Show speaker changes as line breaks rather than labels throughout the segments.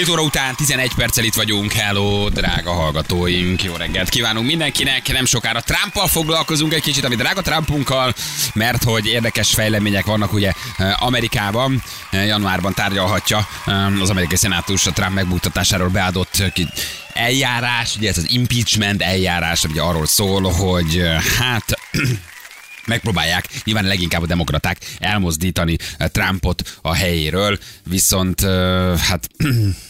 7 óra után 11 perccel itt vagyunk. Hello, drága hallgatóink. Jó reggelt kívánunk mindenkinek. Nem sokára Trumpal foglalkozunk egy kicsit, ami drága Trumpunkkal, mert hogy érdekes fejlemények vannak ugye eh, Amerikában. Eh, Januárban tárgyalhatja eh, az amerikai szenátus a Trump megbuktatásáról beadott eljárás, ugye ez az impeachment eljárás, ugye arról szól, hogy hát megpróbálják nyilván leginkább a demokraták elmozdítani Trumpot a helyéről, viszont hát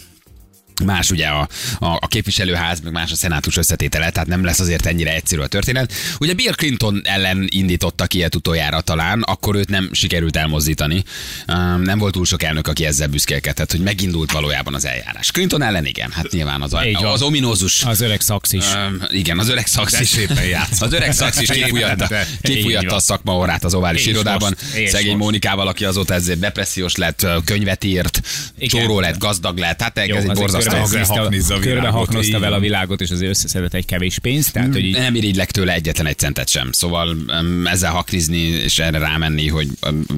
más ugye a, a, a képviselőház, meg más a szenátus összetétele, tehát nem lesz azért ennyire egyszerű a történet. Ugye Bill Clinton ellen indítottak ilyet utoljára talán, akkor őt nem sikerült elmozdítani. Nem volt túl sok elnök, aki ezzel büszkélkedett, hogy megindult valójában az eljárás. Clinton ellen igen, hát nyilván az,
van.
az ominózus
Az öreg szax is.
Um, igen, az öreg szax
De
is.
szépen játszott.
Az öreg szax is kifújatta, kifújatta a szakmaorát az ovális irodában. Szegény. Mónikával, aki azóta ezért depressziós lett, könyvet írt, csóró lett, gazdag lett. Hát ez egy borzasztó.
Körbehaknozta vele a világot, és azért összeszedett egy kevés pénzt, tehát hogy így
Nem irigylek tőle egyetlen egy centet sem. Szóval ezzel haknizni és erre rámenni, hogy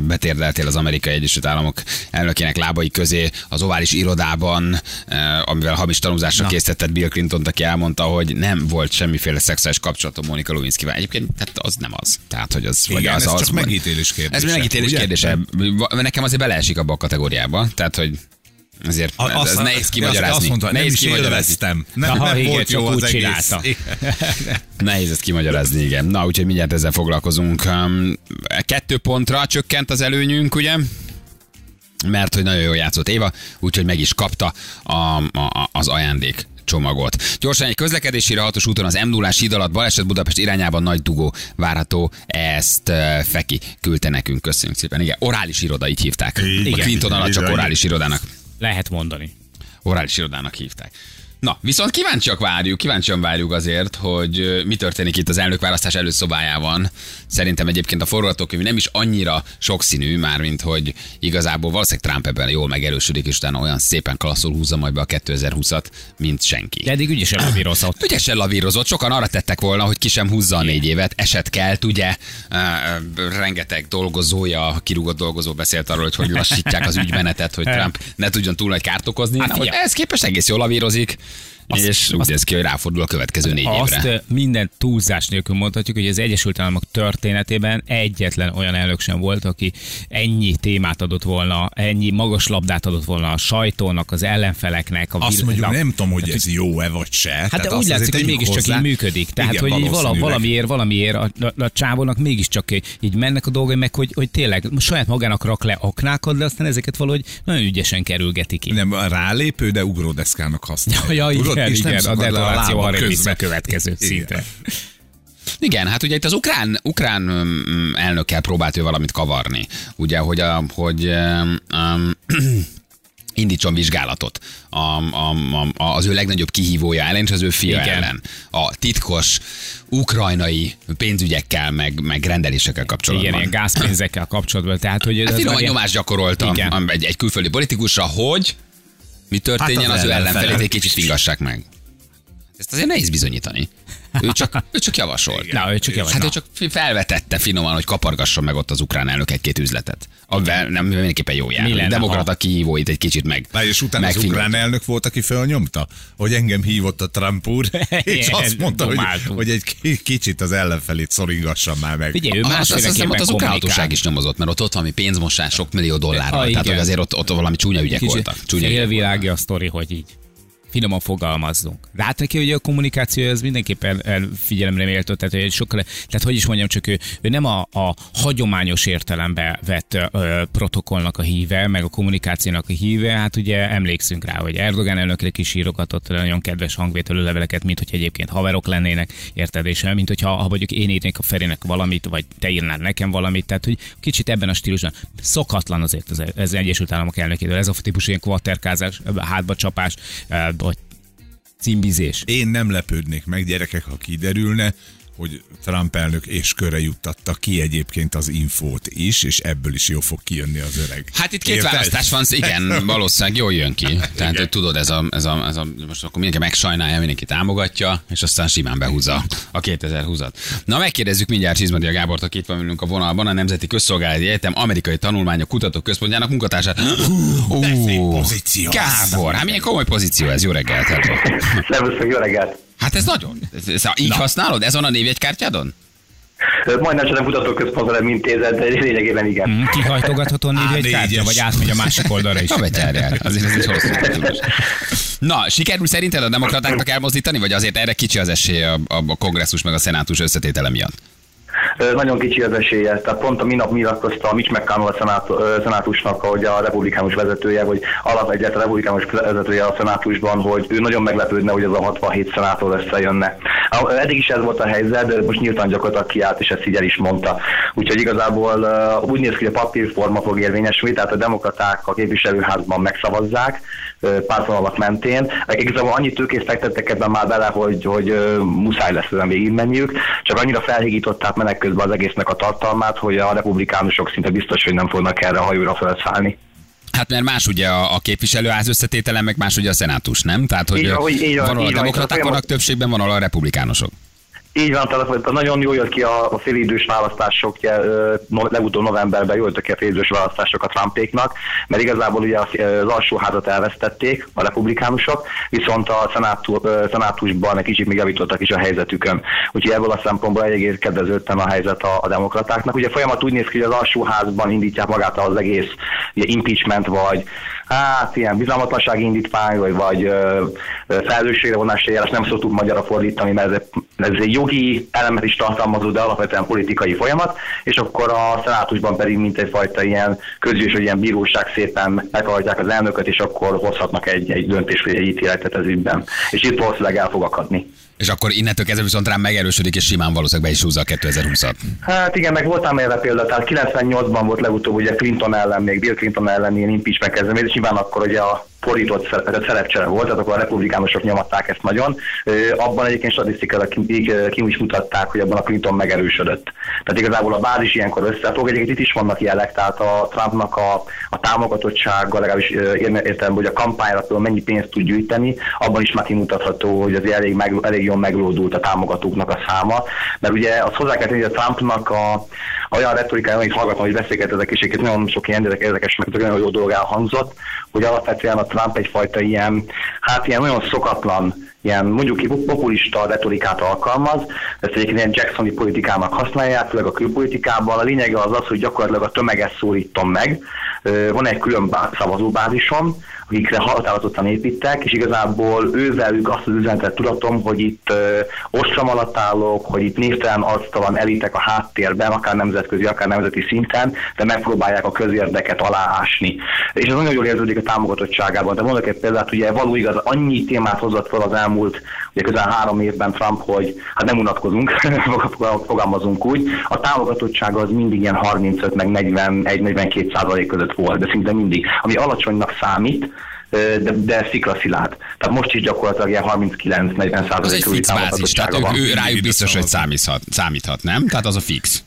betérdeltél az Amerikai Egyesült Államok elnökének lábai közé az ovális irodában, eh, amivel hamis tanúzásra készített Bill Clinton, aki elmondta, hogy nem volt semmiféle szexuális kapcsolatom Monika Lewinsky-vel. Egyébként tehát az nem az. Tehát, hogy az, vagy
Igen,
az,
ez
az
csak megítélés kérdése.
Ez megítélés
ugye?
kérdése. Nekem azért beleesik abba a kategóriába. Tehát, hogy ezért
A-
ez
azt-
nehéz kimagyarázni.
Azt mondta, nem
nehéz
is
kimagyarázni.
élveztem. Nem,
Aha,
nem
igen,
volt jó az egész.
Nehéz ezt kimagyarázni, igen. Na, úgyhogy mindjárt ezzel foglalkozunk. Kettő pontra csökkent az előnyünk, ugye? Mert hogy nagyon jól játszott Éva, úgyhogy meg is kapta a, a, az ajándék csomagot. Gyorsan egy közlekedési hatos úton az m 0 híd alatt baleset Budapest irányában nagy dugó várható. Ezt uh, Feki küldte nekünk. Köszönjük szépen. Igen, orális iroda, így hívták.
Igen.
a Clinton alatt csak orális irodának
lehet mondani.
orális irodának hívták. Na, viszont kíváncsiak várjuk, kíváncsian várjuk azért, hogy mi történik itt az elnökválasztás előszobájában. Szerintem egyébként a forgatókönyv nem is annyira sokszínű, már mint hogy igazából valószínűleg Trump ebben jól megerősödik, és utána olyan szépen klasszul húzza majd be a 2020-at, mint senki.
De eddig ügyesen lavírozott.
Ügyesen lavírozott, sokan arra tettek volna, hogy ki sem húzza a négy évet, eset kelt, ugye, rengeteg dolgozója, kirúgott dolgozó beszélt arról, hogy hogy lassítják az ügymenetet, hogy Trump ne tudjon túl nagy kárt okozni,
Hát
ez képest egész jól lavírozik,
Azt-
és úgy
azt-
néz ki, hogy ráfordul a következő négy
Azt
évre.
ö, minden túlzás nélkül mondhatjuk, hogy az Egyesült Államok történetében egyetlen olyan elnök sem volt, aki ennyi témát adott volna, ennyi magas labdát adott volna a sajtónak, az ellenfeleknek. A
Azt
vil-
mondjuk, nem tudom, hogy ez jó-e vagy se.
Hát
Tehát
de úgy
azt
látszik, hogy mégiscsak
hozzá.
így működik. Tehát,
Igen,
hogy így vala, valamiért, valamiért a, a, a csávónak mégiscsak így mennek a dolgai, meg hogy, hogy tényleg saját magának rak le aknákat, de aztán ezeket valahogy nagyon ügyesen kerülgeti ki.
Nem, a rálépő, de ugródeszkának használja.
Ja,
Tudod,
igen,
és nem
igen, a
szakad
detonáció arra vissza a következő szintre.
Igen, hát ugye itt az ukrán, ukrán um, elnökkel próbált ő valamit kavarni. Ugye, hogy, a, hogy um, indítson vizsgálatot a, a, a, az ő legnagyobb kihívója ellen, és az ő fia
Igen.
ellen. A titkos ukrajnai pénzügyekkel, meg, meg rendelésekkel kapcsolatban.
Igen, ilyen gázpénzekkel kapcsolatban. Tehát, hogy
Hát
már ilyen-
nyomást gyakoroltam
Igen.
egy, egy külföldi politikusra, hogy mi történjen
Hát az
az, ő ellenfelét, egy kicsit fingassák meg. Ezt azért nehéz bizonyítani. Ő csak, ő csak javasolt.
Na, ő csak javasol.
Hát ő csak felvetette finoman, hogy kapargasson meg ott az ukrán elnök egy-két üzletet. Amivel nem mindenképpen jó jár.
Mi lenne,
Demokrata
ha-
kihívóit egy kicsit meg.
Na, és utána az ukrán elnök volt, aki felnyomta, hogy engem hívott a Trump úr, és azt mondta, hogy, hogy egy ki- kicsit az ellenfelét szoringassam már meg.
Figyelj, ő
Azt, azt hiszem, ott az ukrán hatóság is nyomozott, mert ott, ott valami pénzmosás sok millió dollárral.
Ah,
Tehát, hogy azért ott, ott valami csúnya ügyek
Kicsit
voltak. Csúnya ügyek
félvilági a sztori, hogy így finoman fogalmazzunk. Hát neki ugye a kommunikáció az mindenképpen el- figyelemre méltó, tehát, hogy sokkal, tehát hogy is mondjam, csak ő, ő nem a, a hagyományos értelembe vett ö, protokollnak a híve, meg a kommunikációnak a híve, hát ugye emlékszünk rá, hogy Erdogan elnökre is írogatott nagyon kedves hangvételű leveleket, mint hogy egyébként haverok lennének, érted, és mint hogyha ha mondjuk én írnék a Ferinek valamit, vagy te írnád nekem valamit, tehát hogy kicsit ebben a stílusban. Szokatlan azért az, az Egyesült Államok elnökétől, ez a típusú ilyen kvatterkázás, hátba csapás, címbizés.
Én nem lepődnék meg, gyerekek, ha kiderülne, hogy Trump elnök és körre juttatta ki egyébként az infót is, és ebből is jó fog kijönni az öreg.
Hát itt két
Érted?
választás van, igen, valószínűleg jól jön ki. Tehát, hogy tudod, ez a, ez, a, ez a, most akkor mindenki megsajnálja, mindenki támogatja, és aztán simán behúzza a 2020-at. Na, megkérdezzük mindjárt Csizmadia Gábort, aki itt van velünk a vonalban, a Nemzeti Közszolgálati Egyetem Amerikai Tanulmányok Kutatók Központjának munkatársát. Ó. Gábor, hát milyen komoly pozíció ez, jó reggelt. hello.
Szervusztok, jó reggelt!
Hát ez nagyon. Ez, ez, így használod? Ez van a névjegykártyádon?
Majdnem csak nem kutatóközpontra nem intézet, de lényegében igen.
Mm, Kihajtogatható névjegy
négyes.
kártya, vagy átmegy a másik oldalra is.
Na, beterjed. Azért ez egy hosszú. Na, sikerül szerinted a demokratáknak elmozdítani, vagy azért erre kicsi az esély a, a, a kongresszus meg a szenátus összetétele miatt?
Nagyon kicsi az esélye. Tehát pont a minap nyilatkozta a Mitch McConnell a szenátusnak, hogy a republikánus vezetője, vagy alapegyet a republikánus vezetője a szenátusban, hogy ő nagyon meglepődne, hogy ez a 67 szenátor összejönne. Eddig is ez volt a helyzet, de most nyíltan gyakorlatilag kiállt, és ezt így el is mondta. Úgyhogy igazából úgy néz ki, hogy a papírforma fog érvényesülni, tehát a demokraták a képviselőházban megszavazzák, pártvonalak mentén. Igazából annyit tőkét fektettek ebben már bele, hogy, hogy muszáj lesz ezen végigmenniük, csak annyira felhigították menet közben az egésznek a tartalmát, hogy a republikánusok szinte biztos, hogy nem fognak erre a hajóra felszállni.
Hát mert más ugye a, a képviselőház összetétele, meg más ugye a szenátus, nem? Tehát, hogy
Így van, így
a
így
demokraták
így van.
vannak többségben, van a republikánusok.
Így van, tehát nagyon jól jött ki a, a félidős választások, ugye, no, legutóbb novemberben jól jöttek ki a félidős választások a Trumpéknak, mert igazából ugye az, alsóházat elvesztették a republikánusok, viszont a szenátusban egy kicsit még javítottak is a helyzetükön. Úgyhogy ebből a szempontból eléggé kedvezőtlen a helyzet a, a demokratáknak. Ugye folyamat úgy néz ki, hogy az alsóházban indítják magát az egész ugye, impeachment, vagy hát ilyen bizalmatlansági indítvány, vagy, vagy ö, ö, felelősségre vonási eljárás, nem szoktuk magyarra fordítani, mert ez, ez egy jogi elemet is tartalmazó, de alapvetően politikai folyamat, és akkor a szenátusban pedig mint egyfajta ilyen közgyűlés, vagy ilyen bíróság szépen meghallgatják az elnököt, és akkor hozhatnak egy, egy döntés, vagy egy ítéletet ez ügyben. És itt valószínűleg el fog akadni.
És akkor innentől kezdve viszont rám megerősödik, és simán valószínűleg be is húzza a 2020-at.
Hát igen, meg voltam erre példa, tehát 98-ban volt legutóbb ugye Clinton ellen, még Bill Clinton ellen ilyen impeachment kezdeményezés, nyilván akkor ugye a fordított szere- szerepcsere volt, tehát akkor a republikánusok nyomatták ezt nagyon. Abban egyébként statisztikailag ki, is mutatták, hogy abban a Clinton megerősödött. Tehát igazából a bázis ilyenkor összefog. Egyébként itt is vannak jelek, tehát a Trumpnak a, a támogatottsága, legalábbis értem, hogy a kampányra például mennyi pénzt tud gyűjteni, abban is már kimutatható, hogy azért elég, meg, elég jól meglódult a támogatóknak a száma. Mert ugye azt hozzá kell tenni, hogy a Trumpnak a, olyan retorikája, amit hallgatom, hogy beszélget ezek, és egyébként nagyon sok ilyen érdekes, meg nagyon jó dolog elhangzott, hogy alapvetően a Trump egyfajta ilyen, hát ilyen nagyon szokatlan, ilyen mondjuk populista retorikát alkalmaz, ezt egyébként ilyen Jacksoni politikának használják, főleg a külpolitikában. A lényege az az, hogy gyakorlatilag a tömeget szólítom meg. Van egy külön bá- szavazóbázisom, akikre határozottan építek, és igazából ővelük azt az üzenetet tudatom, hogy itt ostrom alatt állok, hogy itt névtelen arctalan elitek a háttérben, akár nemzetközi, akár nemzeti szinten, de megpróbálják a közérdeket aláásni. És ez nagyon jól érződik a támogatottságában. De mondok egy példát, ugye való igaz, annyi témát hozott fel az elmúlt ugye közel három évben Trump, hogy hát nem unatkozunk, fogalmazunk úgy. A támogatottsága az mindig ilyen 35 meg 41-42 százalék között volt, de szinte mindig. Ami alacsonynak számít, de, de sziklaszilárd. Tehát most is gyakorlatilag ilyen 39-40
Az egy
százalék
fix bázis, tehát ők, ő, rájuk biztos, hogy számíthat, számíthat, nem? Tehát az a fix.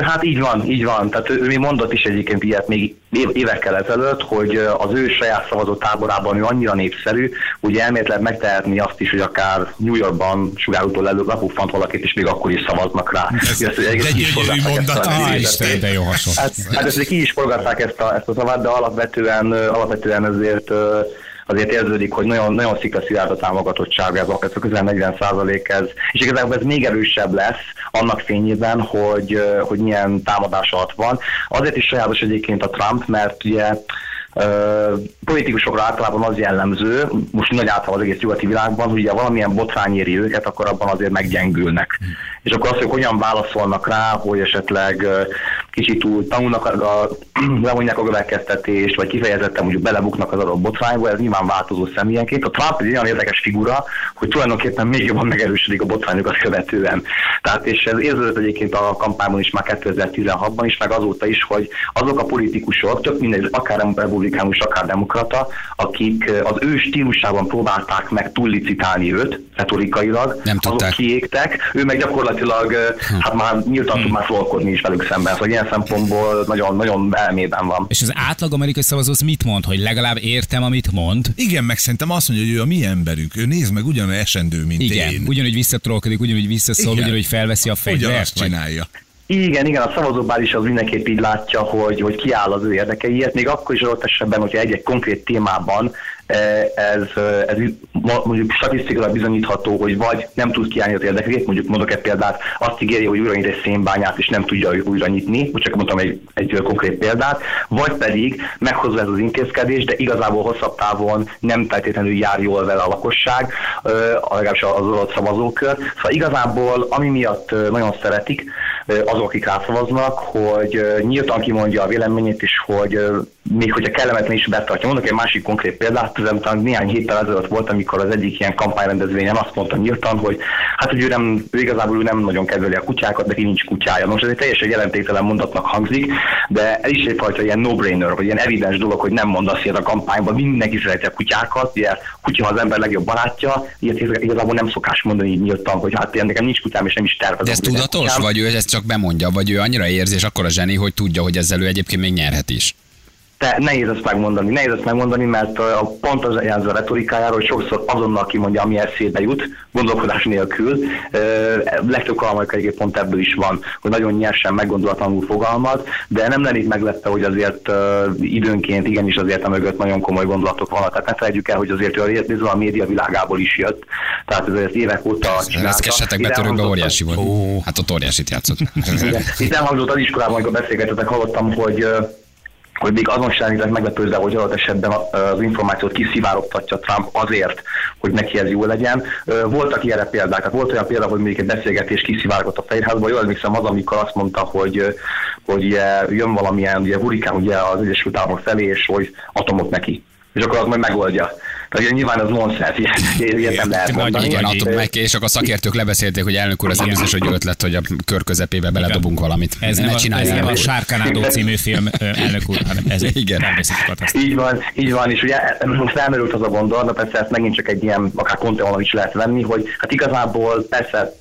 Hát így van, így van. Tehát ő, ő még mondott is egyébként ilyet még év- évekkel ezelőtt, hogy az ő saját szavazó táborában ő annyira népszerű, hogy elméletileg megtehetni azt is, hogy akár New Yorkban sugárútól elő lepuffant valakit, és még akkor is szavaznak rá.
Ez-
Ezt,
egy gyönyörű mondat. Isten,
de jó hasonló.
Hát, hát ezt ki is forgatták ezt a, ezt a szavát, de alapvetően, alapvetően azért ö, azért érződik, hogy nagyon, nagyon sziklaszilárd a támogatottság, ez a ez a közel 40 ez, és igazából ez még erősebb lesz annak fényében, hogy, hogy milyen támadás alatt van. Azért is sajátos egyébként a Trump, mert ugye ö, politikusokra általában az jellemző, most nagy általában az egész nyugati világban, hogy ugye valamilyen botrány éri őket, akkor abban azért meggyengülnek. És akkor az, hogy hogyan válaszolnak rá, hogy esetleg kicsit úgy tanulnak, a, a, levonják a következtetést, vagy kifejezetten mondjuk belebuknak az adott botrányba, ez nyilván változó személyenként. A Trump egy olyan érdekes figura, hogy tulajdonképpen még jobban megerősödik a botrányokat követően. Tehát és ez érződött egyébként a kampányban is már 2016-ban is, meg azóta is, hogy azok a politikusok, tök mindegy, akár republikánus, akár demokrata, akik az ő stílusában próbálták meg túllicitálni őt, retorikailag,
Nem
azok
tudták.
kiégtek, ő meg gyakorlatilag hát már nyíltan tud már szólkodni is velük szemben, szóval ilyen szempontból nagyon, nagyon elmében van.
És az átlag amerikai szavazó az mit mond? Hogy legalább értem, amit mond?
Igen, meg szerintem azt mondja, hogy ő a mi emberünk. Ő néz meg ugyanolyan esendő, mint
Igen,
én.
ugyanúgy visszatrolkodik, ugyanúgy visszaszól,
Igen.
ugyanúgy felveszi a
Ugyanazt
fegyvert. vagy-
csinálja.
Igen, igen, a szavazóbázis az mindenképp így látja, hogy, hogy kiáll az ő érdekeiért, még akkor is adott esetben, hogyha egy-egy konkrét témában ez, eh, ez mondjuk statisztikailag bizonyítható, hogy vagy nem tud kiállni az érdekeket, mondjuk mondok egy példát, azt ígéri, hogy újra nyit egy szénbányát, és nem tudja újra nyitni, csak mondtam egy, egy konkrét példát, vagy pedig meghozza ez az intézkedés, de igazából hosszabb távon nem feltétlenül jár jól vele a lakosság, legalábbis az adott szavazókör. Szóval igazából ami miatt nagyon szeretik, azok, akik rászavaznak, hogy nyíltan kimondja a véleményét is, hogy még hogyha kellemetlen is betartja. Mondok egy másik konkrét példát, ez talán néhány héttel ezelőtt volt, amikor az egyik ilyen kampányrendezvényen azt mondta nyíltan, hogy hát, hogy ő, nem, ő igazából ő nem nagyon kedveli a kutyákat, neki nincs kutyája. Most ez egy teljesen jelentéktelen mondatnak hangzik, de ez is egyfajta ilyen no-brainer, vagy ilyen evidens dolog, hogy nem mondasz ilyet a kampányban, mindenki szereti a kutyákat, ugye kutya az ember legjobb barátja, ilyet igazából nem szokás mondani így nyíltan, hogy hát én nekem nincs kutyám, és nem is tervezem.
De ez tudatos,
kutyám.
vagy ő ezt csak bemondja, vagy ő annyira érzi, és akkor a zseni, hogy tudja, hogy ezzel ő egyébként még nyerhet is.
Te nehéz ezt megmondani, nehéz ezt megmondani, mert uh, pont az jelző a retorikájáról, hogy sokszor azonnal kimondja, ami eszébe jut, gondolkodás nélkül. Uh, legtöbb kalmaik egyébként pont ebből is van, hogy nagyon nyersen, meggondolatlanul fogalmaz, de nem lennék meglepve, hogy azért uh, időnként igenis azért a mögött nagyon komoly gondolatok vannak. Tehát ne felejtjük el, hogy azért ő a, a média világából is jött, tehát ez azért évek óta csinálta.
Reszkessetek betörőkbe óriási volt.
Ó.
Hát ott óriásit játszott.
igen. Itt elhangzott az iskolában, amikor beszélgetetek, hallottam, hogy hogy még azon sem lennék meglepődve, hogy adott esetben az információt kiszivárogtatja Trump azért, hogy neki ez jó legyen. Voltak ilyenre példák, tehát volt olyan példa, hogy még egy beszélgetés kiszivárgott a Fehérházba, jól emlékszem az, amikor azt mondta, hogy, hogy ugye, jön valamilyen ugye, hurikán ugye az Egyesült Államok felé, és hogy atomot neki. És akkor az majd megoldja. Ugye nyilván az nonsens, ilyet, nem lehet mondani.
Igen, attól meg, és akkor a szakértők lebeszélték, hogy elnök úr, az nem biztos, hogy ötlet, hogy a kör közepébe beledobunk valamit.
Ez
ne
nem, a, ez nem a
meg.
Sárkánádó című film, elnök úr, hanem ez
Igen.
Így van, így van, és ugye most felmerült az a gondol, de persze ezt megint csak egy ilyen, akár konteónak is lehet venni, hogy hát igazából persze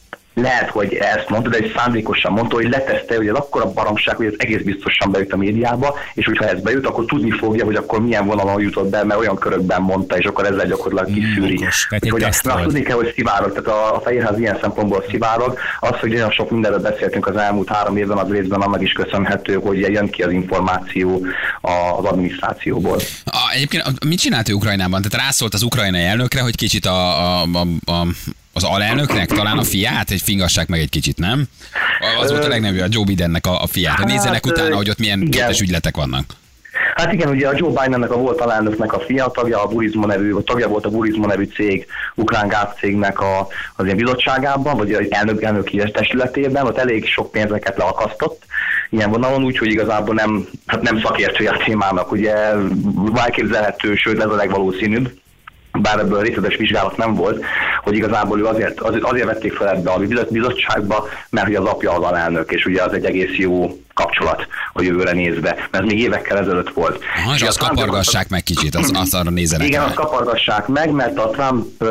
lehet, hogy ezt mondta, de egy szándékosan mondta, hogy leteszte, hogy ez akkora baromság, hogy ez egész biztosan bejut a médiába, és hogyha ez bejut, akkor tudni fogja, hogy akkor milyen vonalon jutott be, mert olyan körökben mondta, és akkor ezzel gyakorlatilag kiszűri.
egy
Hogy azt
volt.
tudni kell, hogy szivárog, tehát a, a Fehérház ilyen szempontból szivárog. Az, hogy olyan sok mindenről beszéltünk az elmúlt három évben, az részben annak is köszönhető, hogy jön ki az információ az adminisztrációból.
A, egyébként a- mit csinált ő Ukrajnában? Tehát rászólt az ukrajnai elnökre, hogy kicsit a, a, a, a az alelnöknek, talán a fiát, egy fingassák meg egy kicsit, nem? Az volt a legnagyobb, a Joe Bidennek a, a fiát.
Hát,
nézzenek utána,
ö,
hogy ott milyen
igen.
kétes ügyletek vannak.
Hát igen, ugye a Joe Bidennek a volt alelnöknek a fia, tagja a Burisma nevű, vagy tagja volt a Burisma nevű cég, ukrán gázcégnek a, az ilyen bizottságában, vagy egy elnök elnöki testületében, ott elég sok pénzeket leakasztott, ilyen vonalon, úgyhogy igazából nem, hát nem szakértője a témának, ugye elképzelhető, sőt ez a legvalószínűbb, bár ebből részletes vizsgálat nem volt, hogy igazából ő azért, azért, vették fel ebbe a bizottságba, mert hogy az apja az alelnök, és ugye az egy egész jó kapcsolat a jövőre nézve, mert még évekkel ezelőtt volt.
Aha, és azt kapargassák meg kicsit, az, azt arra nézzenek
igen, azt kapargassák meg, mert a Trump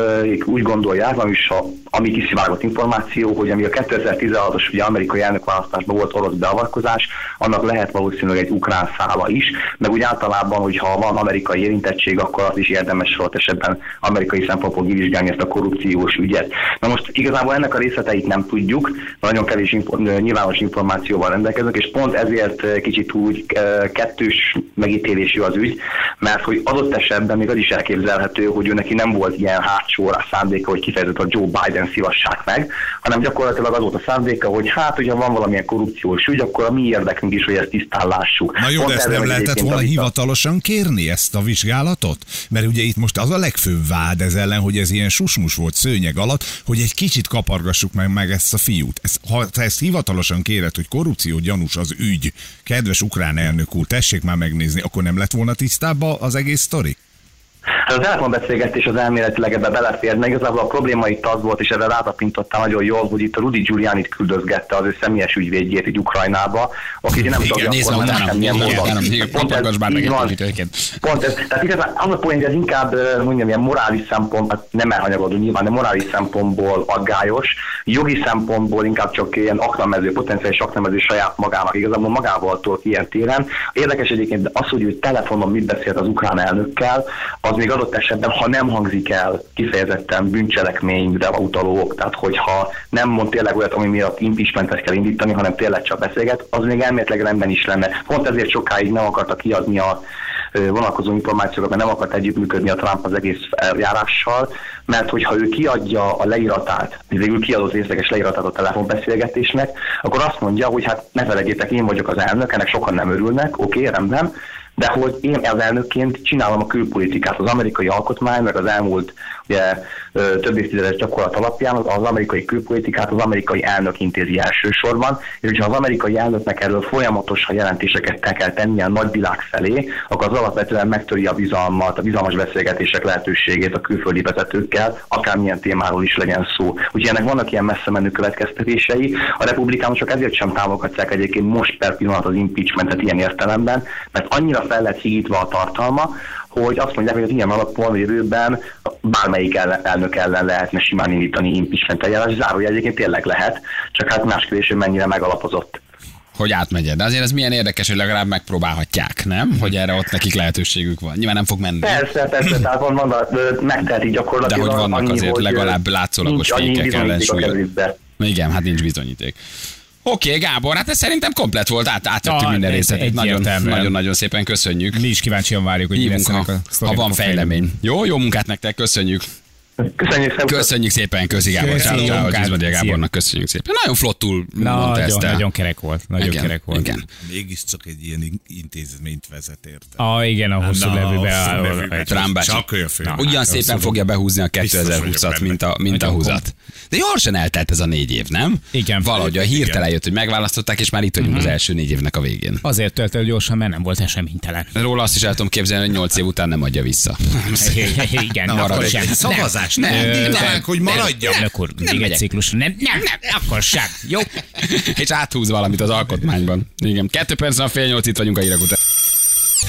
úgy gondolják, ami is a, ami kiszivárgott információ, hogy ami a 2016-os ugye amerikai elnökválasztásban volt orosz beavatkozás, annak lehet valószínűleg egy ukrán szála is, meg úgy általában, hogyha van amerikai érintettség, akkor az is érdemes volt esetben amerikai szempontból kivizsgálni ezt a korrupciós ügyet. Na most igazából ennek a részleteit nem tudjuk, nagyon kevés info- nyilvános információval rendelkezünk, és pont ezért kicsit úgy eh, kettős megítélésű az ügy, mert hogy adott esetben még az is elképzelhető, hogy ő neki nem volt ilyen hátsó szándéka, hogy kifejezetten a Joe Biden szívassák meg, hanem gyakorlatilag az volt a szándéka, hogy hát, hogyha van valamilyen korrupciós ügy, akkor a mi érdekünk is, hogy ezt tisztán lássuk.
Na jó,
Pont
de ezt nem lehetett volna hivatalosan kérni ezt a vizsgálatot? Mert ugye itt most az a legfőbb vád ez ellen, hogy ez ilyen susmus volt szőnyeg alatt, hogy egy kicsit kapargassuk meg, meg ezt a fiút. Ez, ha te ezt hivatalosan kéred, hogy korrupció gyanús az az ügy. Kedves ukrán elnök úr, tessék már megnézni, akkor nem lett volna tisztába az egész sztori?
Hát a telefonbeszélgetés az elméletileg ebbe beleférne. Igazából a probléma itt az volt, és erre rátapintottál nagyon jól, hogy itt a Rudi Giuliani küldözgette az ő személyes ügyvédjét így Ukrajnába, aki nem tudja,
nézd
akkor
meg
már
utána.
milyen
Igen,
módon. Pont ez-
már meg
van. Pont ez, tehát igazán az a hogy ez inkább mondjam, ilyen morális szempont, hát nem elhanyagodó nyilván, de morális szempontból aggályos, jogi szempontból inkább csak ilyen aknamező, potenciális aknamező saját magának, igazából magával tolt ilyen téren. Érdekes egyébként az, hogy ő telefonon mit beszélt az ukrán elnökkel, az még adott esetben, ha nem hangzik el kifejezetten bűncselekményre utaló ok, tehát hogyha nem mond tényleg olyat, ami miatt impeachmentet kell indítani, hanem tényleg csak beszélget, az még elméletileg rendben is lenne. Pont ezért sokáig nem akarta kiadni a vonalkozó információkat, mert nem akart együttműködni a Trump az egész eljárással, mert hogyha ő kiadja a leíratát, végül kiadott részleges leíratát a telefonbeszélgetésnek, akkor azt mondja, hogy hát ne felejtjétek, én vagyok az elnök, ennek sokan nem örülnek, oké, rendben, de hogy én az elnökként csinálom a külpolitikát, az amerikai alkotmány, meg az elmúlt ugye, több évtizedes gyakorlat alapján az amerikai külpolitikát az amerikai elnök intézi elsősorban, és hogyha az amerikai elnöknek erről folyamatosan jelentéseket kell tennie a nagyvilág felé, akkor az alapvetően megtöri a bizalmat, a bizalmas beszélgetések lehetőségét a külföldi vezetőkkel, akármilyen témáról is legyen szó. Úgyhogy ennek vannak ilyen messze menő következtetései. A republikánusok ezért sem támogatják egyébként most per pillanat az impeachmentet ilyen értelemben, mert annyira fel lett hígítva a tartalma, hogy azt mondják, hogy az ilyen alapon jövőben bármelyik ellen, elnök ellen lehetne simán indítani impeachment eljárás. Zárója egyébként tényleg lehet, csak hát más kérdés, hogy mennyire megalapozott.
hogy átmegyed. De azért ez milyen érdekes, hogy legalább megpróbálhatják, nem? Hogy erre ott nekik lehetőségük van. Nyilván nem fog menni.
Persze, persze, tehát van, van, megteheti
De
gyakorlatilag.
hogy vannak
annyi,
azért
hogy,
legalább látszólagos fékek, ellensúlyok. Igen, hát nincs bizonyíték. Oké, Gábor, hát ez szerintem komplet volt, át, átvettük
Ah,
minden
ez
részletet. Nagyon,
egyértelműen.
nagyon, nagyon szépen köszönjük.
Mi is kíváncsian várjuk, hogy mi lesz a
ha van fejlemény. Jó, jó munkát nektek, köszönjük.
Köszönjük szépen.
Köszönjük szépen, Közi Gábor.
Szia.
Gábornak köszönjük szépen. Nagyon flottul mondta ezt
Nagyon,
el.
nagyon kerek volt. Nagyon
igen,
kerek volt.
Igen.
Mégiscsak egy ilyen in- intézményt vezet, érted?
Ah, igen, a hosszú nevű beálló.
Csak olyan fő.
Ugyan szépen fogja behúzni a
Biztos vagyok
2020-at,
benne.
mint a, mint a
Nagyon
húzat. De gyorsan eltelt ez a négy év, nem?
Igen.
Valahogy a hirtelen jött, hogy megválasztották, és már itt vagyunk az első négy évnek a végén.
Azért tölt el gyorsan, mert nem volt eseménytelen.
Róla azt is el tudom képzelni, hogy nyolc év után nem adja vissza.
Igen, sem.
egy szavazás. Nem,
Ö,
nem,
nem,
nem, hogy maradjam.
Elnök úr, még egy ciklus. Nem, nem, nem, akkor sem. Jó.
és áthúz valamit az alkotmányban. Igen, kettő perc a fél nyolc, itt vagyunk a hírek után.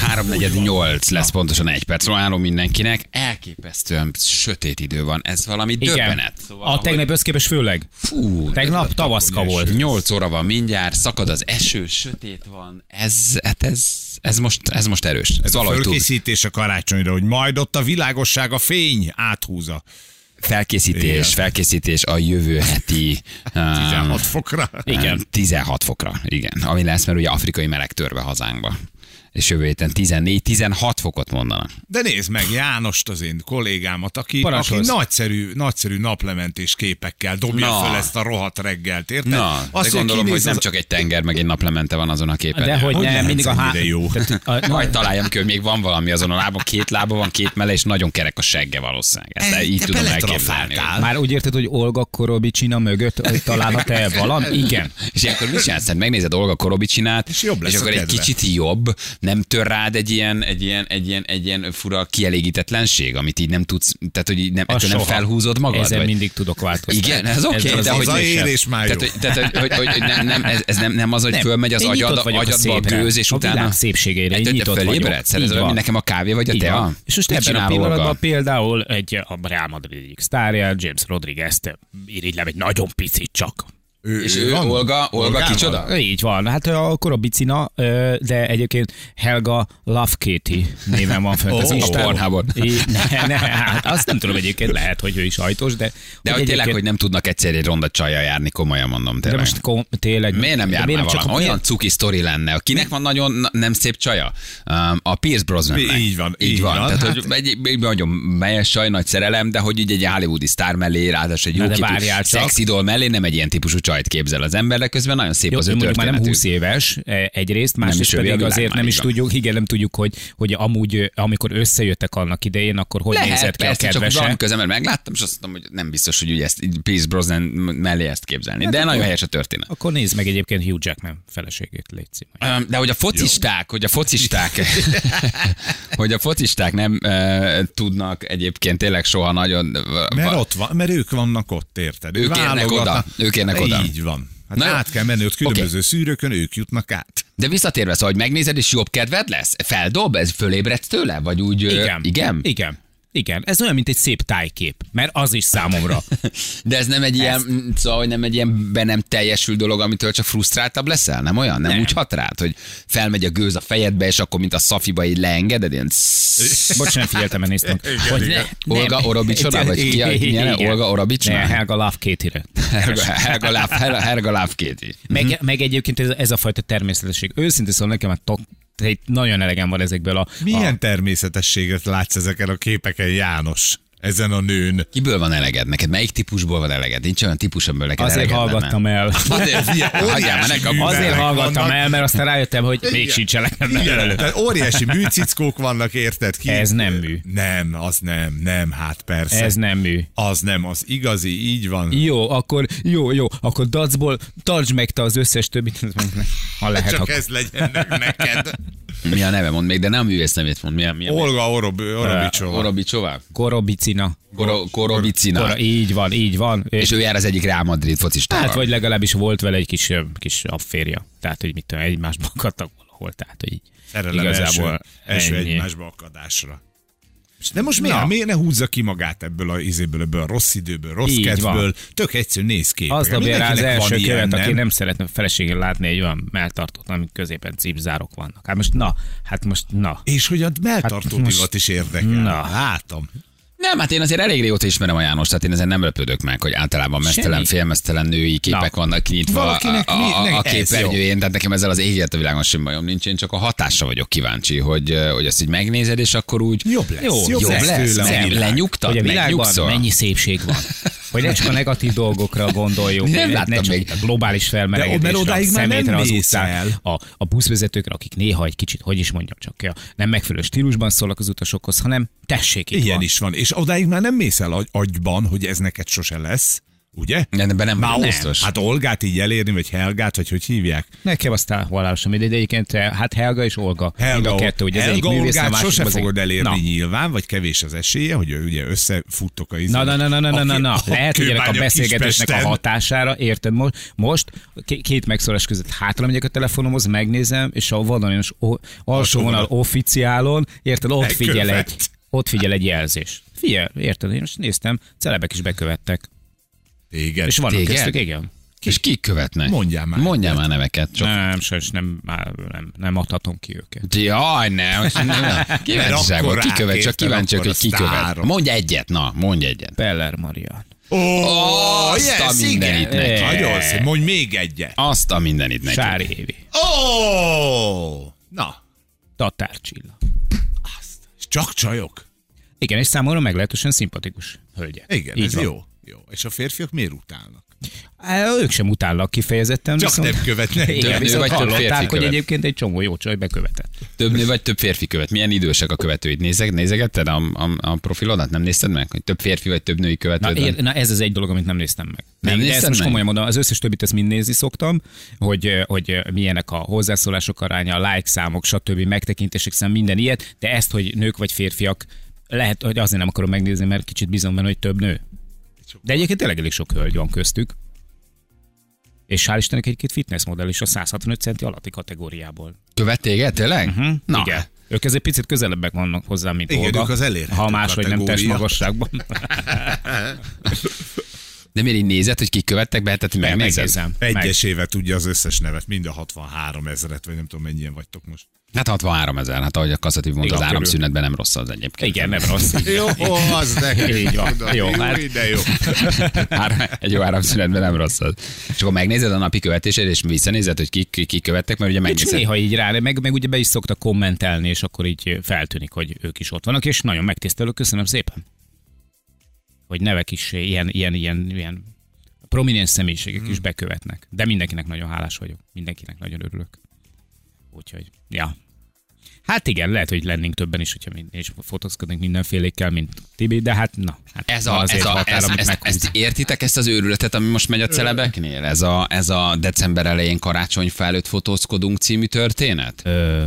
3.48 lesz pontosan egy perc. Ajánlom mindenkinek. Elképesztően sötét idő van. Ez valami
Igen.
döbbenet. Szóval,
A tegnap összképes főleg.
Fú,
Tegnap tavaszka volt.
8 óra van mindjárt, szakad az eső, sötét van. Ez, hát ez, ez, most, ez most erős. Ez
Ez a fölkészítés a karácsonyra, hogy majd ott a világosság, a fény áthúza.
Felkészítés,
Igen.
felkészítés a jövő heti... um,
16 fokra.
Igen. 16 fokra, igen. Ami lesz, mert ugye afrikai meleg törve hazánkba. És jövő héten 14-16 fokot mondanak.
De nézd meg Jánost, az én kollégámat, aki, aki
Parancsolsz.
nagyszerű, nagyszerű naplementés képekkel dobja
Na.
föl ezt a rohadt reggelt, érted?
Na, de
Azt,
gondolom, hogy nem
az-
csak egy tenger, meg egy naplemente van azon a képen.
De hogy
Hogy
nem, mindig a há...
jó?
Tehát a-
Majd találjam ki, hogy még van valami azon a lábon, két lába van, két melle, és nagyon kerek a segge valószínűleg. Ezt
Te
így tudom elképzelni.
Már úgy érted, hogy Olga Korobicsina mögött hogy találhat-e valami? Igen.
És ilyenkor mit csinálsz? Hát megnézed Olga Korobicsinát,
És jobb lesz
és akkor egy kicsit jobb, nem tör rád egy ilyen, egy ilyen, egy ilyen, egy ilyen fura kielégítetlenség, amit így nem tudsz, tehát hogy így nem,
A
ettől nem
soha.
felhúzod magad?
Ezen
vagy?
mindig tudok változtatni.
Igen, ez oké,
az
de hogy-
Hazaér és már.
Tehát, hogy, tehát, hogy, hogy, hogy nem, nem, ez, ez nem, nem az, hogy
Nem.
fölmegy az agyad,
a
agyadba a gőz, és
A
utána...
világ szépségére, én nyitott vagyok.
fölébredsz? Ez nekem a kávé vagy a tea?
És most ebben a pillanatban például egy a Real Madrid egyik sztárja, James Rodriguez-t irigylem egy nagyon picit csak.
Ő,
És ő, Olga, Olga
Olgával?
kicsoda?
Így van, hát a Korobicina, de egyébként Helga Lovekaty néven van fönt az
Ó,
Instán.
a Pornhubon.
Í- Ne, ne, hát azt nem tudom egyébként, lehet, hogy ő is ajtós, de...
De hogy tényleg, hogy nem tudnak egyszer egy ronda csajjal járni, komolyan mondom
De
tényleg.
most kom- tényleg...
Miért nem
de
jár
miért csak
valami?
a-
Olyan cuki sztori lenne. Kinek van nagyon na- nem szép csaja? A Pierce brosnan
Így van,
Így,
így
van.
van.
Tehát,
Hát-
hogy egy, egy nagyon melyes csaj, nagy szerelem, de hogy így egy hollywoodi sztár mellé, ráadásul egy jó
de
szexidol mellé nem egy ilyen típusú csaj csajt képzel az ember, de közben nagyon szép
Jó,
az ő
mondjuk már nem
történetük.
20 éves e, egyrészt, másrészt
a
pedig
világ
azért nem is
van.
tudjuk, igen, nem tudjuk, hogy, hogy amúgy, amikor összejöttek annak idején, akkor hogy
Lehet,
nézett ki a
persze, csak
kedvese.
valami közben megláttam, és azt mondtam, hogy nem biztos, hogy ugye ezt így Pierce Brosnan mellé ezt képzelni. De nagyon helyes a történet.
Akkor nézd meg egyébként Hugh Jackman feleségét, légy
De hogy a focisták, hogy a focisták, hogy a focisták nem uh, tudnak egyébként tényleg soha nagyon...
Mert ott van, mert ők vannak ott, érted?
Ők érnek oda, ők érnek oda.
Így van. Hát
Na jó.
át kell menni ott különböző szűrőkön, ők jutnak át.
De visszatérve, szóval, hogy megnézed, és jobb kedved lesz? Feldob? Ez fölébredsz tőle? Vagy úgy...
Igen.
Igen?
Igen. Igen. Ez olyan, mint egy szép tájkép, mert az is számomra.
De ez nem egy ilyen, szóval, nem egy ilyen be nem teljesül dolog, amitől csak frusztráltabb leszel? Nem olyan? Nem,
Nem.
úgy hat rád, hogy felmegy a gőz a fejedbe, és akkor, mint a szafiba, így leengeded, ilyen
Bocs, nem figyeltem, néztem. Hogy ne,
Olga Orobicsoda, vagy ki a-?
Igen.
Olga Orobicsoda?
Ne, Helga Love Kétire.
Helga, Helga, Láv, Helga, Lávkéti.
Meg, meg egyébként ez, ez a fajta természetesség. Őszintén szóval nekem már nagyon elegem van ezekből a...
Milyen
a,
természetességet látsz ezeken a képeken, János? Ezen a nőn.
Kiből van eleged neked? Melyik típusból van eleged? Nincs olyan típus, amiből neked
Azért
eleged
hallgattam
lenne.
el.
Azért, hagyjál már, ne kapd.
művelek
Azért hallgattam
vannak.
el, mert aztán rájöttem, hogy még
Igen.
sincs elegem
Igen,
belőle.
tehát óriási műcickók vannak, érted? Ki?
Ez nem mű.
Nem, az nem, nem, hát persze.
Ez nem mű.
Az nem, az igazi, így van.
Jó, akkor jó, jó, akkor dacból tartsd meg te az összes többit, ha lehet,
Csak
akkor.
ez legyen neked.
Mi a neve? Mond még, de nem művész nevét mond. Mi a, mi a
Olga Orob, Orobicsova.
Orobicsová?
Korobicina.
Koro, Korobicina.
Kora, így van, így van.
És ő jár az egyik Real Madrid focistával.
Hát vagy legalábbis volt vele egy kis, kis afférja. Tehát, hogy mit tudom, egymásba akadtak valahol. Tehát, hogy így
Szerelem
igazából
első, első egymásba akadásra. De most miért,
Na.
miért ne húzza ki magát ebből a izéből, ebből a rossz időből, rossz
Így
kedvből?
van.
Tök egyszerű néz ki.
Az dobja rá az első
ilyen,
követ, aki nem szeretne feleségén látni egy olyan melltartót, amik középen cipzárok vannak. Hát most na, hát most na.
És hogy a melltartó
Hát most-
is érdekel.
Na.
Látom.
Nem, hát én azért elég régóta ismerem a János, tehát én ezen nem lepődök meg, hogy általában mesztelen,
Semmi.
félmeztelen női képek
Na.
vannak kinyitva a,
Valakinek
a, a, a
ez
képernyőjén, tehát nekem ezzel az éget a világon sem bajom nincs, én csak a hatásra vagyok kíváncsi, hogy, hogy ezt így megnézed, és akkor úgy
Jobb lesz.
Jó,
jobb,
jobb
lesz,
lesz,
a világ.
lenyugtad,
Hogy a világban mennyi szépség van. Hogy ne csak a negatív dolgokra gondoljunk,
Nem
ne,
láttam
ne csak
még.
a globális
De
felmelegedésre, a szemétre az utcán, a, a buszvezetőkre, akik néha egy kicsit, hogy is mondjam csak, nem megfelelő stílusban szólnak az utasokhoz, hanem tessék itt
Ilyen
van.
is van. És odáig már nem mész el agy- agyban, hogy ez neked sose lesz. Ugye?
Nem, ebben nem
Már
biztos.
Hát Olgát így elérni, vagy Helgát, vagy hogy hívják?
Nekem aztán halálosan mindegy, de egyébként hát Helga és Olga. mind a kettő, ugye az
Helga
művész, a
Olgát sose
az
fogod elérni
Na.
nyilván, vagy kevés az esélye, hogy ugye összefuttok a izé.
Na, na, na, na, na, na, na, na.
a
Lehet, hogy ennek a beszélgetésnek a hatására, érted most, most ké- két megszólás között hátra megyek a telefonomhoz, megnézem, és a o- alsó vonal officiálon, érted, ott figyel egy, ott figyel egy jelzés. Figyelj, érted, én most néztem, celebek is bekövettek.
Téged.
És vannak
Téged?
köztük, igen.
És kik követnek?
Mondjál már.
Mondjál már neveket. Csak...
Nem, sajnos nem, már nem, nem adhatom ki őket.
Jaj, ne, nem. Ki követ, csak kíváncsiak, hogy ki követ. Mondj egyet, na, mondj egyet.
Peller Marian.
Ó,
Azt a mindenit
igen.
neki.
Nagyon szép. Mondj még egyet.
Azt a mindenit neki.
Sári Évi.
Ó, na,
Tatár Csilla.
és csak csajok.
Igen, és számomra meglehetősen szimpatikus hölgyek.
Igen,
Így
ez
van.
jó. Jó. És a férfiak miért utálnak?
Á, Ők sem utálnak kifejezetten.
Csak
viszont...
nem követnek.
Több
Igen,
nő
viszont
vagy több férfi
hallották, hogy
követ?
egyébként egy csomó jó csaj bekövetett.
Több nő vagy több férfi követ? Milyen idősek a követőid? Nézeg, nézegetted a, a, a profilodat? Nem nézted meg? Hogy több férfi vagy több női
Na,
követőd van?
én, na ez az egy dolog, amit nem néztem meg.
Nem nézted
ezt most komolyan mondom, az összes többit ezt mind nézni szoktam, hogy, hogy milyenek a hozzászólások aránya, a like számok, stb. megtekintések szám, minden ilyet, de ezt, hogy nők vagy férfiak, lehet, hogy azért nem akarom megnézni, mert kicsit bízom benne, hogy több nő. De egyébként tényleg elég sok hölgy van köztük. És hál' Istennek egy-két fitnessmodell is a 165 centi alatti kategóriából.
Követ téged, tényleg? Uh-huh. Na,
Igen. Ők ezért picit közelebbek vannak hozzám, mint
Igen,
Olga.
ők az elérhető
Ha máshogy nem test magasságban.
de miért így nézed, hogy kik követtek be? Tehát, megnézed?
Megnézem. Meg.
Egyesével tudja az összes nevet, mind a 63 ezeret, vagy nem tudom mennyien vagytok most.
Hát 63 ezer, hát ahogy a kaszatív mondta, az áramszünetben nem rossz az egyébként.
Igen, nem rossz.
Jó, az.
Így van. Jó, hát-
de jó.
Egy jó áramszünetben nem rossz az. És akkor megnézed a napi követését, és visszanézed, hogy kik, kik, kik követtek, mert ugye
És
megnézed.
néha így rá, meg, meg ugye be is szoktak kommentelni, és akkor így feltűnik, hogy ők is ott vannak, és nagyon megtisztelő, köszönöm szépen. Hogy nevek is ilyen, ilyen, ilyen, ilyen prominens személyiségek is bekövetnek. De mindenkinek nagyon hálás vagyok. Mindenkinek nagyon örülök. Úgyhogy, ja. Hát igen, lehet, hogy lennénk többen is, hogyha mi, és fotózkodnénk mindenfélékkel, mint Tibi, de hát na. Hát
Ez a, ez a,
határ,
ez, ez,
meghúz.
ezt értitek ezt az őrületet, ami most megy a celebeknél? Ez a, ez a december elején karácsonyfa előtt fotózkodunk című történet?
Ö,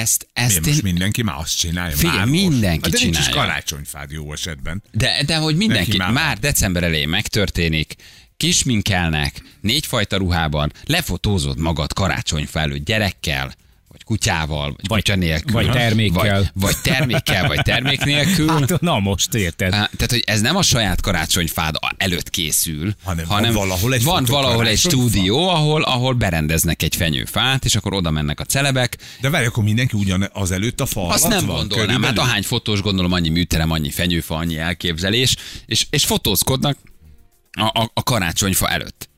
Ezt,
Miért
ezt
most
én...
mindenki már azt csinálja?
Figyelj,
már most?
mindenki
de nincs is
csinálja.
karácsonyfád jó esetben.
De, de hogy mindenki,
Neki
már,
már
már december elején megtörténik, kisminkelnek, négyfajta ruhában, lefotózod magad karácsonyfa előtt gyerekkel, vagy kutyával, vagy,
Vagy-
kutya nélkül.
vagy termékkel.
Vagy, vagy termékkel, vagy termék nélkül.
hát, na most érted.
Tehát, hogy ez nem a saját karácsonyfád előtt készül,
Hanem van valahol egy
van valahol egy stúdió, ahol, ahol berendeznek egy fenyőfát, és akkor oda mennek a celebek.
De várj, akkor mindenki ugyan az előtt a fa
Azt nem
van,
gondolnám. Hát
körülbelül?
ahány fotós, gondolom annyi műterem, annyi fenyőfa, annyi elképzelés, és, és fotózkodnak a, a, a karácsonyfa előtt.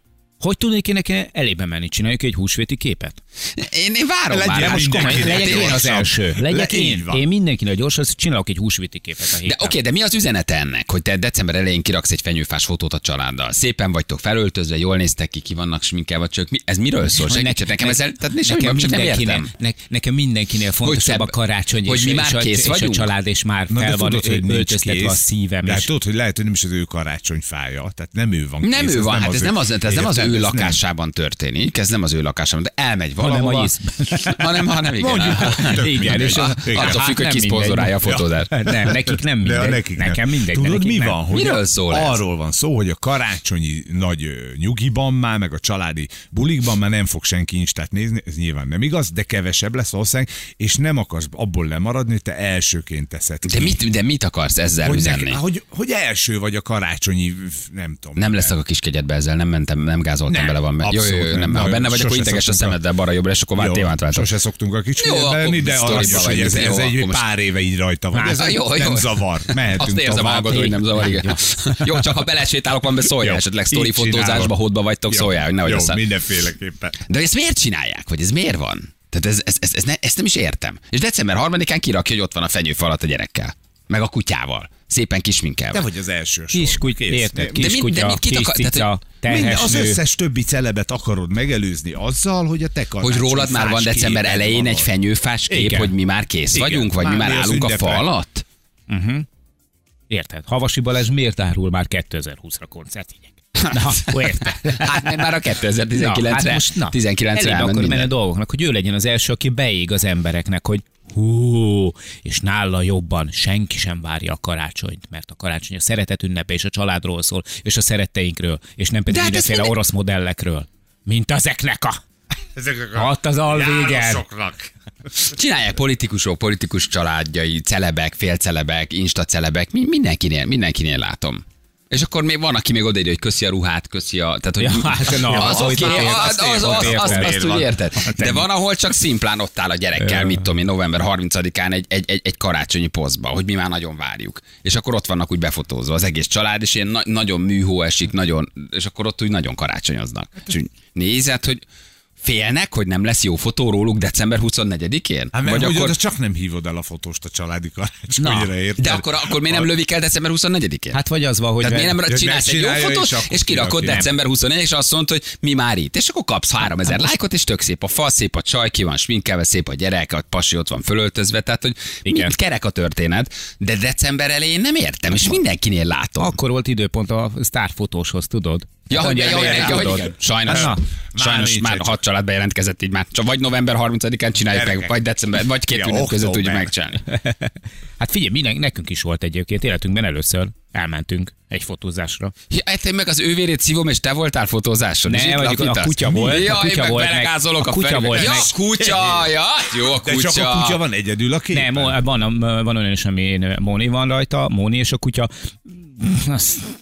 Hogy tudnék én neki elébe menni? Csináljuk egy húsvéti képet?
Én, én várom
Legyen
már.
most
most
komoly-
komolyan.
Legyek én az első.
Le-
Legyek én.
van.
Én mindenkinek gyorsan csinálok egy húsvéti képet a
De oké, de mi az üzenete ennek, hogy te december elején kiraksz egy fenyőfás fotót a családdal? Szépen vagytok felöltözve, jól néztek ki, ki vannak sminkelve, csak mi, ez miről szól?
Hogy
Segítsen nekem ezzel, tehát nincs semmi
nekem,
csak nem értem.
ne, nekem mindenkinél fontosabb a karácsony,
hogy
és,
mi már
és, a,
kész
és a
vagyunk?
család, és már
Na,
fel van
tudod, hogy nincs
öltöztetve a szívem.
De tudod, hogy lehet, hogy nem is az ő karácsonyfája. Tehát nem ő van
Nem ő van, hát ez
ő-
nem az, ez nem az
Érted?
Ő
Ez nem.
lakásában történik, ez nem az ő lakásában, de elmegy
Hanem
valahova.
a Yiszben.
hanem, hanem igen.
Mondjuk,
Igen,
mindegy.
és az,
Igen.
attól
hát
függ, hogy
nem
ki szponzorálja a fotózást.
Nem, nekik nem
De a
mindegy.
nekik nem.
nekem mindegy. de
Tudod,
nekik
mi
nem.
van? Hogy
Miről szól ez?
Arról van szó, hogy a karácsonyi nagy nyugiban már, meg a családi bulikban már nem fog senki instát nézni, ez nyilván nem igaz, de kevesebb lesz valószínűleg, és nem akarsz abból lemaradni, hogy te elsőként teszed
De
ki.
mit, de mit akarsz ezzel
hogy,
üzenni?
neki, hogy, hogy első vagy a karácsonyi, nem tudom.
Nem leszek a kiskegyedbe ezzel, nem mentem, nem gázoltam
Nem,
bele van. Jó, jó, jó, nem.
nem.
Ha benne vagy, akkor integes a szemeddel balra-jobbra, és akkor már témát váltok.
Sose szoktunk a kicsit lenni, de is, hogy ez, ez egy pár éve így rajta van. Ez nem zavar. Mehetünk
Azt érzem hallgató, hogy nem zavar, igen. Jó, csak ha belesétálok van, be szóljál, esetleg sztori fotózásba, hódba vagytok, szóljál, hogy nehogy
Jó, mindenféleképpen.
De ezt miért csinálják? Vagy ez miért van? Tehát ez, ez, ez, ez ne, ezt nem is értem. És december 3-án kirakja, hogy ott van a fenyőfa alatt a gyerekkel. Meg a kutyával. Szépen kisminkelve.
Te vagy az első sor.
Kis kuty,
Kész.
érted?
De
Kis
de
kutya,
mind kit
kis
akar- tehát,
cica,
hogy
Minden, az összes többi celebet akarod megelőzni azzal, hogy a te
hogy rólad már van december elején egy
van.
fenyőfás kép,
Igen.
hogy mi már kész
Igen.
vagyunk, vagy mi
Már
már
mi az
állunk a fa alatt?
Érted? Havasi Balázs miért árul már 2020-ra koncertjegyek? Na, akkor érted?
Hát mert már a 2019-re
Na, hát most, na,
19-re
elébe
elment
akar menni a dolgoknak, hogy ő legyen az első, aki beég az embereknek, hogy hú, és nála jobban senki sem várja a karácsonyt, mert a karácsony a szeretet ünnepe és a családról szól, és a szeretteinkről, és nem pedig
hát
mindenféle
minden-
orosz modellekről. Mint ezeknek a...
Ezeknek a
Ott az alvégen.
Csinálják politikusok, politikus családjai, celebek, félcelebek, instacelebek, mi, mindenkinél, mindenkinél látom. És akkor még van, aki még odaírja, hogy köszi a ruhát, köszi a... Tehát, hogy
Ja, hát na,
az, oké, az, az, az, azt, úgy érted.
Hát
De van, ahol csak szimplán ott áll a gyerekkel, mit tudom én, november 30-án egy, egy, egy, egy karácsonyi posztba, hogy mi már nagyon várjuk. És akkor ott vannak úgy befotózva az egész család, és ilyen na- nagyon műhó esik, nagyon, és akkor ott úgy nagyon karácsonyoznak. És úgy nézed, hogy félnek, hogy nem lesz jó fotó róluk december 24-én?
Hát mert
Vagy akkor...
csak nem hívod el a fotóst a családi karácsonyra, érted?
De akkor, akkor miért nem lövik el december 24-én?
Hát vagy az van, hogy...
Tehát miért nem csinálsz egy jó fotót,
és
és kirakod december 24 és azt mondod, hogy mi már itt. És akkor kapsz 3000 lájkot, és tök szép a fa, szép a csaj, ki van sminkelve, szép a gyerek, a pasi ott van fölöltözve, tehát hogy
Igen.
mind kerek a történet, de december elején nem értem, és mindenkinél látom.
Akkor volt időpont a sztárfotóshoz, tudod?
Ja, hogy, ja, hogy, ja, hogy. Sajnos,
Na,
sajnos már
egy-
hat család bejelentkezett így már. Csak vagy november 30-án csináljuk meg,
Gyerekek.
vagy december, vagy két ünnep között tudjuk megcsinálni.
Hát figyelj, minden, nekünk is volt egyébként életünkben először. Elmentünk egy fotózásra.
Ja, hát én meg az ő vérét szívom, és te voltál fotózáson. és
Ne,
itt
vagy a kutya volt, a
Ja,
kutya
én
volt
meg
meg- a
a,
kutya volt
Ja,
meg.
kutya, ja, jó a
De csak
kutya.
a kutya van egyedül a képen.
Nem, mo- van, van olyan is, ami Móni van rajta, Móni és a kutya.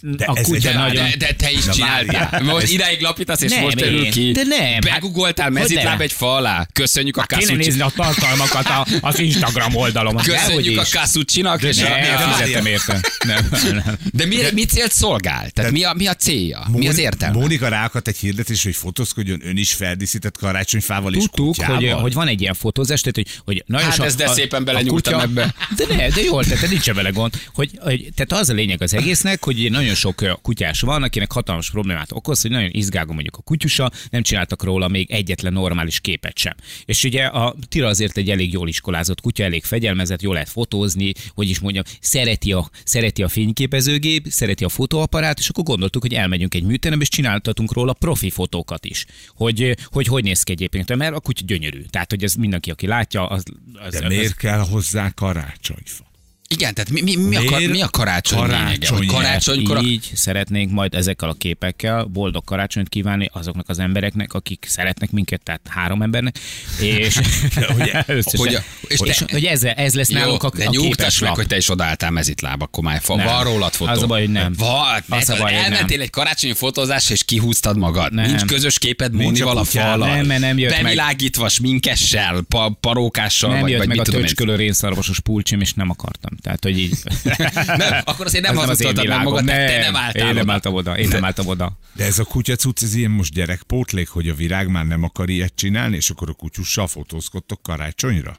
De
a
ez
kutya nagyon...
De, de te is
Na,
csináltál. Most ideig lapítasz, és
Nem,
most
én.
ki.
De nem.
Begugoltál
Hogy
mezitláb
nem?
egy fa alá. Köszönjük a
Kéne
Kasucsi.
nézni a tartalmakat a, az Instagram oldalon.
Köszönjük a Kasucsinak. és
Ne,
a-
várjál.
fizettem érte. Nem, nem.
De mi, mi célt szolgál? Tehát mi a, mi a célja? Mi az értelme?
Mónika ráakadt egy hirdetés, hogy fotózkodjon ön is feldíszített karácsonyfával és
Tudtuk, hogy, hogy van egy ilyen fotózás, tehát hogy, hogy nagyon
Hát
sok-
ez de szépen belenyúltam ebbe.
De ne, de jól, tehát nincs vele gond. Hogy, hogy, tehát az a lényeg az egész, egésznek, hogy nagyon sok kutyás van, akinek hatalmas problémát okoz, hogy nagyon izgágom mondjuk a kutyusa, nem csináltak róla még egyetlen normális képet sem. És ugye a Tira azért egy elég jól iskolázott kutya, elég fegyelmezett, jól lehet fotózni, hogy is mondjam, szereti a, szereti a fényképezőgép, szereti a fotóaparát, és akkor gondoltuk, hogy elmegyünk egy műterembe, és csináltatunk róla profi fotókat is. Hogy hogy, hogy néz ki egyébként, mert a kutya gyönyörű. Tehát, hogy ez mindenki, aki látja, az, az,
De
az
miért kell hozzá karácsonyfa?
Igen, tehát mi, mi, mi, a, kar, mi a karácsony lényege?
Karácsony
karácsonykor a...
így szeretnénk majd ezekkel a képekkel boldog karácsonyt kívánni azoknak az embereknek, akik szeretnek minket, tehát három embernek, és,
ugye,
hogy a- és
és,
te-
hogy ez, ez lesz
Jó,
nálunk a,
de
a képes
meg,
lap.
hogy te is odaálltál mezitláb, akkor már fa, van rólad fotó.
Az a baj, hogy nem.
Van,
Az a baj,
elmentél
nem.
egy karácsonyi fotózásra, és kihúztad magad.
Nem.
Nincs közös képed Mónival
a
falal.
Nem, mert nem jött meg.
Bevilágítva, sminkessel, pa, parókással,
nem
vagy,
jött
vagy
meg a töcskölő rénszarvasos pulcsim, és nem akartam. Tehát, hogy így...
Nem, akkor azért nem
az én
hazudtad meg magad, te, te nem álltál
Én nem
oda.
álltam oda. Én nem álltam oda.
De ez a kutya cucc, ez ilyen most gyerekpótlék, hogy a virág már nem akar ilyet csinálni, és akkor a kutyussal fotózkodtok karácsonyra?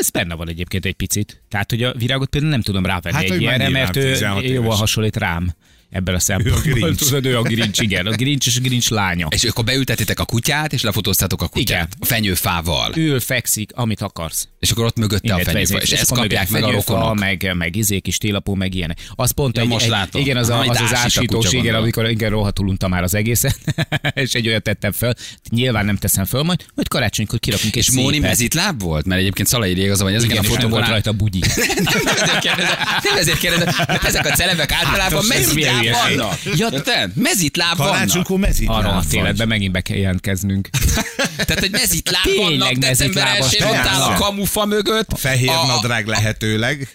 Ez benne van egyébként egy picit. Tehát, hogy a virágot például nem tudom rávenni
Hát,
egy ilyenre, mert ő
16
jobban
éves.
hasonlít rám ebből a szempontból.
Grinch.
Tudod, ő a Grinch, igen. A Grinch és a Grinch lánya.
És akkor beültetitek a kutyát, és lefotóztátok a kutyát.
Igen.
A fenyőfával.
Ül, fekszik, amit akarsz.
És akkor ott mögötte a
Innen
fenyőfa.
vezet,
És ezt
akkor
kapják meg a rokonok.
Meg, meg izé, kis télapó, meg ilyenek. Az pont
Ja,
egy,
most
egy,
látom.
igen, az, a, az, az
ásít a
ásítós, igen, amikor igen, rohadtul untam már az egészet, és egy olyat tettem föl. Nyilván nem teszem föl, majd, majd karácsonykor kirakunk egy
És Móni mezitláb volt? Mert egyébként Szalai van, hogy ezeken a
és
fotókon
volt rajta bugyi.
nem ezért kérdezem, ezek a celebek általában
Hát, az milyen
mezitláb vannak. Ja, te, mezitláb vannak.
Karácsonykor mezitláb
Arra a életben megint be kell jelentkeznünk.
Tehát, hogy mezitláb
Tényleg
vannak, december
mezitlábas
1 ott áll a kamufa mögött.
Fehér
a,
nadrág lehetőleg,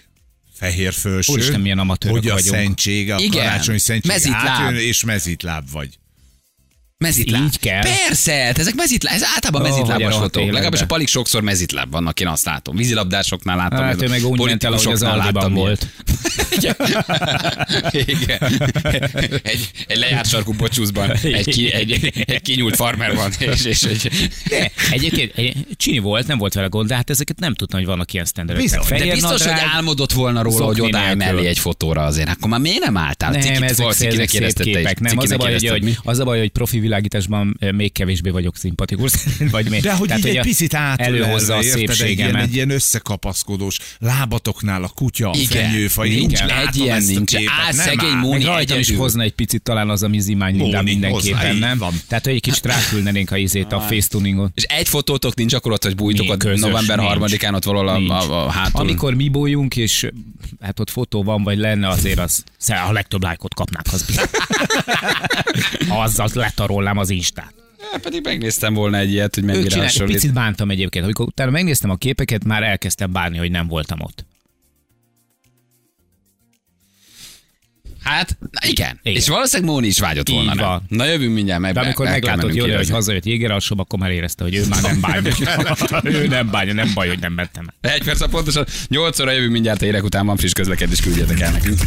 fehér felső.
Úristen, milyen amatőrök
Hogy a
vagyunk.
szentség, a
Igen.
karácsonyi szentség
Mezitláb.
átjön, és mezitláb vagy.
Mezitláb.
Így kell.
Persze, hát ezek mezitláb, ez általában mezitlábas
rohadt
fotók. Legalábbis a palik sokszor mezitláb vannak, én azt látom. Vízilabdásoknál látom.
Hát ő meg úgy ment el, az
láttam
volt.
Igen. Egy, egy lejárt sarkú bocsúszban, egy, ki, egy, egy kinyúlt farmer van, és, és, és
De, egyébként egy, Csini volt, nem volt vele gond, de hát ezeket nem tudtam, hogy vannak ilyen sztenderek.
Bizony, de
biztos, hogy álmodott volna róla, hogy
nélkül.
mellé egy fotóra azért. Akkor már miért nem álltál?
Nem, ezek, szép képek. Nem, az a baj, hogy profi világításban eh, még kevésbé vagyok szimpatikus. Vagy mi?
De hogy
Tehát,
így egy
a-
picit
előhozza a
érted, egy ilyen,
szépségemet.
egy ilyen összekapaszkodós lábatoknál a kutya, a
Igen,
fenyőfa,
nincs egy ilyen nincs.
nem
szegény. Móni
Még rajtam is hozna egy picit talán az a mizimány mindán
Móni, hozzá,
mindenképpen, nem?
van.
Tehát, hogy egy kicsit ráküldenénk a izét, a facetuningot.
És egy fotótok nincs akkor ott, hogy bújtok november
nincs.
3-án ott valahol a, a, a hátul.
Amikor mi bójunk, és hát ott fotó van, vagy lenne, azért az, a legtöbb lájkot kapnák, az biztos. Azzal letarolnám az Instát.
Ja, pedig megnéztem volna egy ilyet, hogy mennyire
csinál,
hasonlít.
picit bántam egyébként. Amikor utána megnéztem a képeket, már elkezdtem bánni, hogy nem voltam ott.
Hát, na igen.
Igen.
És valószínűleg Móni is vágyott
Így
volna rá.
van.
Na jövünk mindjárt, meg
De amikor
kell
meglátod Joli, hogy hazajött Jéger alsóba, akkor már érezte, hogy ő már nem bánja. ő nem bánja, nem baj, hogy nem mentem.
Egy perc, pontosan 8 óra jövünk mindjárt a hírek után van friss közlekedés, küldjetek el nekünk.